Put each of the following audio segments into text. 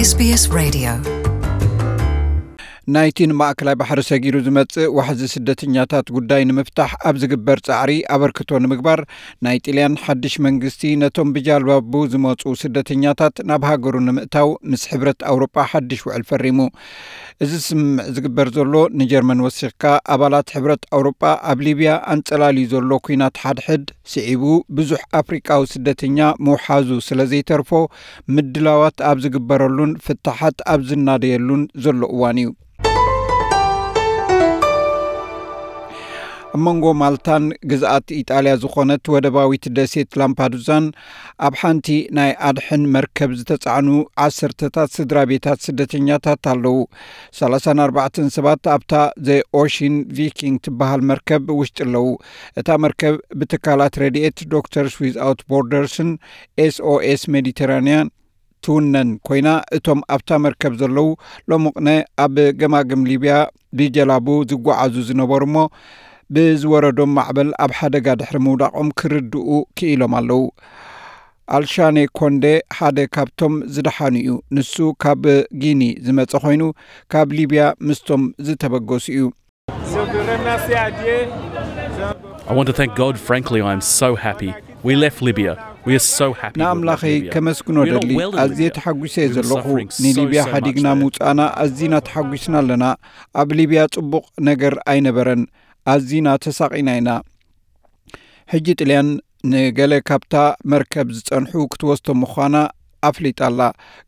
SBS Radio ናይቲ ንማእከላይ ባሕሪ ሰጊሩ ዝመጽእ ዋሕዚ ስደተኛታት ጉዳይ ንምፍታሕ ኣብ ዝግበር ጻዕሪ ኣበርክቶ ንምግባር ናይ ጢልያን ሓድሽ መንግስቲ ነቶም ብጃልባቡ ዝመፁ ስደተኛታት ናብ ሃገሩ ንምእታው ምስ ሕብረት ኣውሮጳ ሓድሽ ውዕል ፈሪሙ። እዚ ስምምዕ ዝግበር ዘሎ ንጀርመን ወሲኽካ ኣባላት ሕብረት ኣውሮጳ ኣብ ሊብያ ኣንጸላልዩ ዘሎ ኩናት ሓድሕድ ስዒቡ ብዙሕ ኣፍሪቃዊ ስደተኛ ምውሓዙ ስለ ዘይተርፎ ምድላዋት ኣብ ዝግበረሉን ፍታሓት ኣብ ዝናደየሉን ዘሎ እዋን እዩ ኣብ መንጎ ማልታን ግዝኣት ኢጣልያ ዝኾነት ወደባዊት ደሴት ላምፓዱዛን ኣብ ሓንቲ ናይ ኣድሕን መርከብ ዝተጻዕኑ ዓሰርተታት ስድራ ቤታት ስደተኛታት ኣለዉ። 34 ሰባት ኣብታ the Ocean Viking ትበሃል መርከብ ውሽጢ ኣለዉ። እታ መርከብ ብትካላት ረድኤት Doctors Without Borders ን SOS ሜዲተራንያን ትውነን ኮይና እቶም ኣብታ መርከብ ዘለዉ ሎሙቕነ ኣብ ገማግም ሊብያ ብጀላቡ ዝጓዓዙ ዝነበሩ እሞ ብዝወረዶም ማዕበል ኣብ ሓደጋ ድሕሪ ምውዳቖም ክርድኡ ክኢሎም ኣለዉ ኣልሻኔ ኮንዴ ሓደ ካብቶም ዝደሓኑ እዩ ንሱ ካብ ጊኒ ዝመፀ ኮይኑ ካብ ሊብያ ምስቶም ዝተበገሱ እዩ I want to thank God, frankly, I'm so happy. We left Libya. We are so happy. we left ንኣምላኸይ Libya. ከመስግኖ We're not ደሊ well in ኣዝየ Libya. ተሓጒሰ We were ዘለኹ suffering so, ንሊብያ so much ሓዲግና there. ምውፃእና ኣዝና ተሓጒስና ኣለና ኣብ ሊብያ ጽቡቕ ነገር ኣይነበረን ኣዝና ተሳቒና ኢና ሕጂ ጥልያን ንገለ ካብታ መርከብ ዝጸንሑ ክትወስቶ ምዃና ኣፍሊጣላ።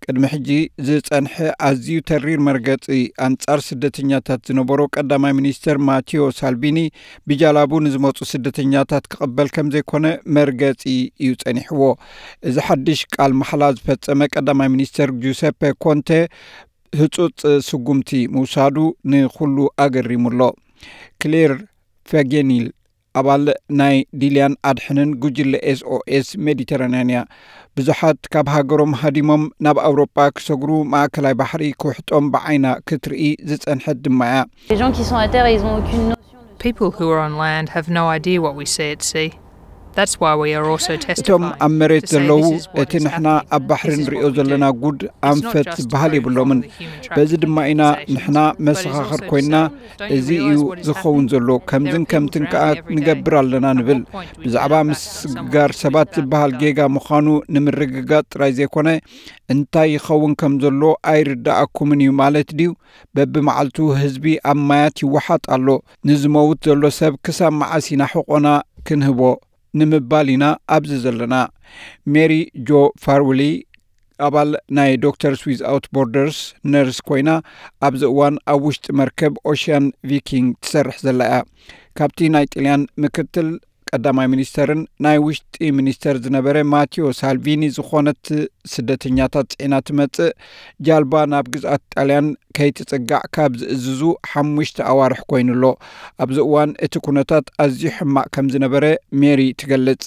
ቅድሚ ሕጂ ዝጸንሐ ኣዝዩ ተሪር መርገጺ ኣንጻር ስደተኛታት ዝነበሮ ቀዳማይ ሚኒስትር ማቴዎ ሳልቢኒ ብጃላቡ ንዝመፁ ስደተኛታት ክቕበል ከም ዘይኮነ መርገጺ እዩ ጸኒሕዎ። እዚ ሓድሽ ቃል መሓላ ዝፈጸመ ቀዳማይ ሚኒስትር ጁሴፔ ኮንቴ ህጹጽ ስጉምቲ ምውሳዱ ንኹሉ ኣገሪሙሎ ክሌር ፈጌኒል ኣባል ናይ ዲልያን ኣድሕንን ጉጅለ SOS ሜዲተራንያን እያ ብዙሓት ካብ ሃገሮም ሃዲሞም ናብ ኣውሮጳ ክሰግሩ ማእከላይ ባሕሪ ክውሕጦም ብዓይና ክትርኢ ዝጸንሐት ድማ እያ እቶም. ኣብ መሬት ዘለዉ እቲ ንሕና ኣብ ባሕሪ ንሪኦ ዘለና. ጉድ ኣንፈት prove የብሎምን በዚ ድማ ኢና ንሕና መሰኻኽር ኮይንና እዚ እዩ ዝኸውን? ዘሎ ከምዝን ከምትን day. ንገብር ኣለና ንብል ብዛዕባ turn our ምስ back on someone ጋር who's ሰባት ዝበሃል ጌጋ ምዃኑ ንምርግጋጥ ጥራይ ዘይኮነ እንታይ ይኸውን ከም ዘሎ ኣይርዳእኩምን እዩ ማለት ድዩ በብመዓልቱ ህዝቢ ኣብ ማያት ይወሓጥ ኣሎ ንዝመውት ዘሎ ሰብ ክሳብ መዓስ ኢና ክንህቦ ንምባል ኢና ኣብዚ ዘለና ሜሪ ጆ ፋርውሊ ኣባል ናይ ዶክተርስ ዊዝኣውት ቦርደርስ ነርስ ኮይና ኣብዚ እዋን ኣብ ውሽጢ መርከብ ኦሽያን ቪኪንግ ትሰርሕ ዘላ እያ። ካብቲ ናይ ጢልያን ምክትል ቀዳማይ ሚኒስተርን ናይ ውሽጢ ሚኒስተር ዝነበረ ማቴዎ ሳልቪኒ ዝኾነት ስደተኛታት ጽዒና ትመጽእ። ጃልባ ናብ ግዝኣት ጣልያን ከይትጽጋዕ ካብ ዝእዝዙ ሓሙሽተ ኣዋርሕ ኮይኑሎ። ኣብዚ እዋን እቲ ኩነታት ኣዝዩ ሕማቕ ከም ዝነበረ ሜሪ ትገልጽ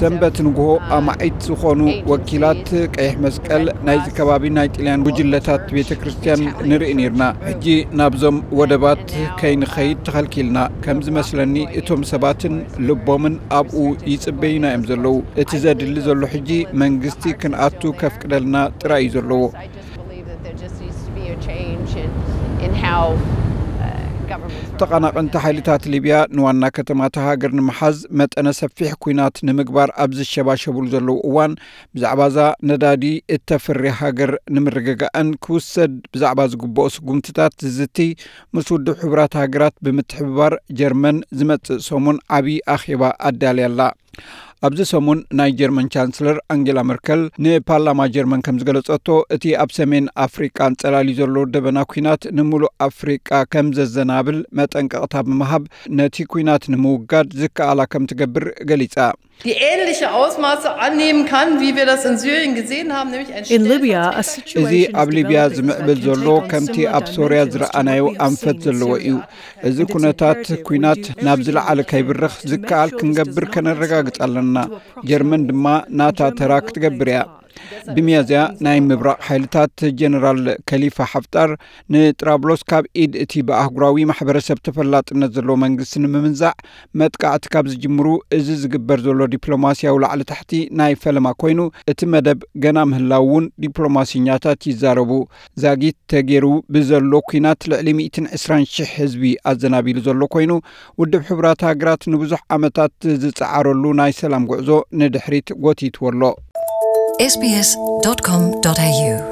ሰንበት ንግሆ ኣማዒት ዝኾኑ ወኪላት ቀይሕ መስቀል ናይዚ ከባቢ ናይ ጢልያን ጉጅለታት ቤተ ክርስቲያን ንርኢ ነርና ሕጂ ናብዞም ወደባት ከይንኸይድ ተኸልኪልና። ከም ዝመስለኒ እቶም ሰባትን ልቦምን ኣብኡ ይጽበዩና እዮም ዘለዉ። እቲ ዘድሊ ዘሎ ሕጂ መንግስቲ ክንኣቱ ከፍቅደልና ጥራይ እዩ ዘለዎ ተቐናቐንቲ ሓይልታት ሊብያ ንዋና ከተማታ ሃገር ንምሓዝ መጠነ ሰፊሕ ኩናት ንምግባር ኣብ ዝሸባሸብሉ ዘለዉ እዋን ብዛዕባ እዛ ነዳዲ እተፍሪ ሃገር ንምርግጋእን ክውሰድ ብዛዕባ ዝግብኦ ስጉምትታት ዝዝቲ ምስ ውድብ ሕቡራት ሃገራት ብምትሕብባር ጀርመን ዝመጽእ ሰሙን ዓብዪ ኣኼባ ኣዳልያ ኣላ ኣብዚ ሰሙን ናይ ጀርመን ቻንስለር ኣንጌላ መርከል ንፓርላማ ጀርመን ከም ዝገለጸቶ እቲ ኣብ ሰሜን አፍሪቃ እንጸላልዩ ዘሎ ደበና ኩናት ንምሉእ አፍሪቃ ከም ዘዘናብል መጠንቀቕታ ብምሃብ ነቲ ኩናት ንምውጋድ ዝከኣላ ከም ትገብር ገሊጻ die ähnliche Ausmaße annehmen kann, wie wir das in Syrien gesehen haben, nämlich ein In Libya, a stellvertretender situation እዚ is ኣብ ሊብያ developing ዝምዕብል that can ዘሎ take on ከምቲ similar ኣብ ሶርያ dimensions to what ዝረኣናዮ we have ኣንፈት seen in ዘለዎ እዩ Syria. እዚ And it's ኩነታት imperative we ኩናት do ናብ everything ዝለዓለ we can ከይብርኽ to make ዝከኣል sure this ክንገብር does not ከነረጋግፅ escalate ኣለና to a proxy ጀርመን war. ድማ And ናታ Germany ተራ will play ክትገብር እያ its part. ብሚያዝያ ናይ ምብራቕ ሓይልታት ጀነራል ከሊፋ ሓፍጣር ንጥራብሎስ ካብ ኢድ እቲ ብኣህጉራዊ ማሕበረሰብ ተፈላጥነት ዘለዎ መንግስቲ ንምምንዛዕ መጥቃዕቲ ካብ ዝጅምሩ እዚ ዝግበር ዘሎ ዲፕሎማስያዊ ላዕሊ ታሕቲ ናይ ፈለማ ኮይኑ እቲ መደብ ገና ምህላው እውን ዲፕሎማስኛታት ይዛረቡ። ዛጊት ተገይሩ ብዘሎ ኩናት ልዕሊ 120 ሽሕ ህዝቢ ኣዘናቢሉ ዘሎ ኮይኑ ውድብ ሕቡራት ሃገራት ንብዙሕ ዓመታት ዝፀዓረሉ ናይ ሰላም ጉዕዞ ንድሕሪት ጎቲትዎ ኣሎ sbs.com.au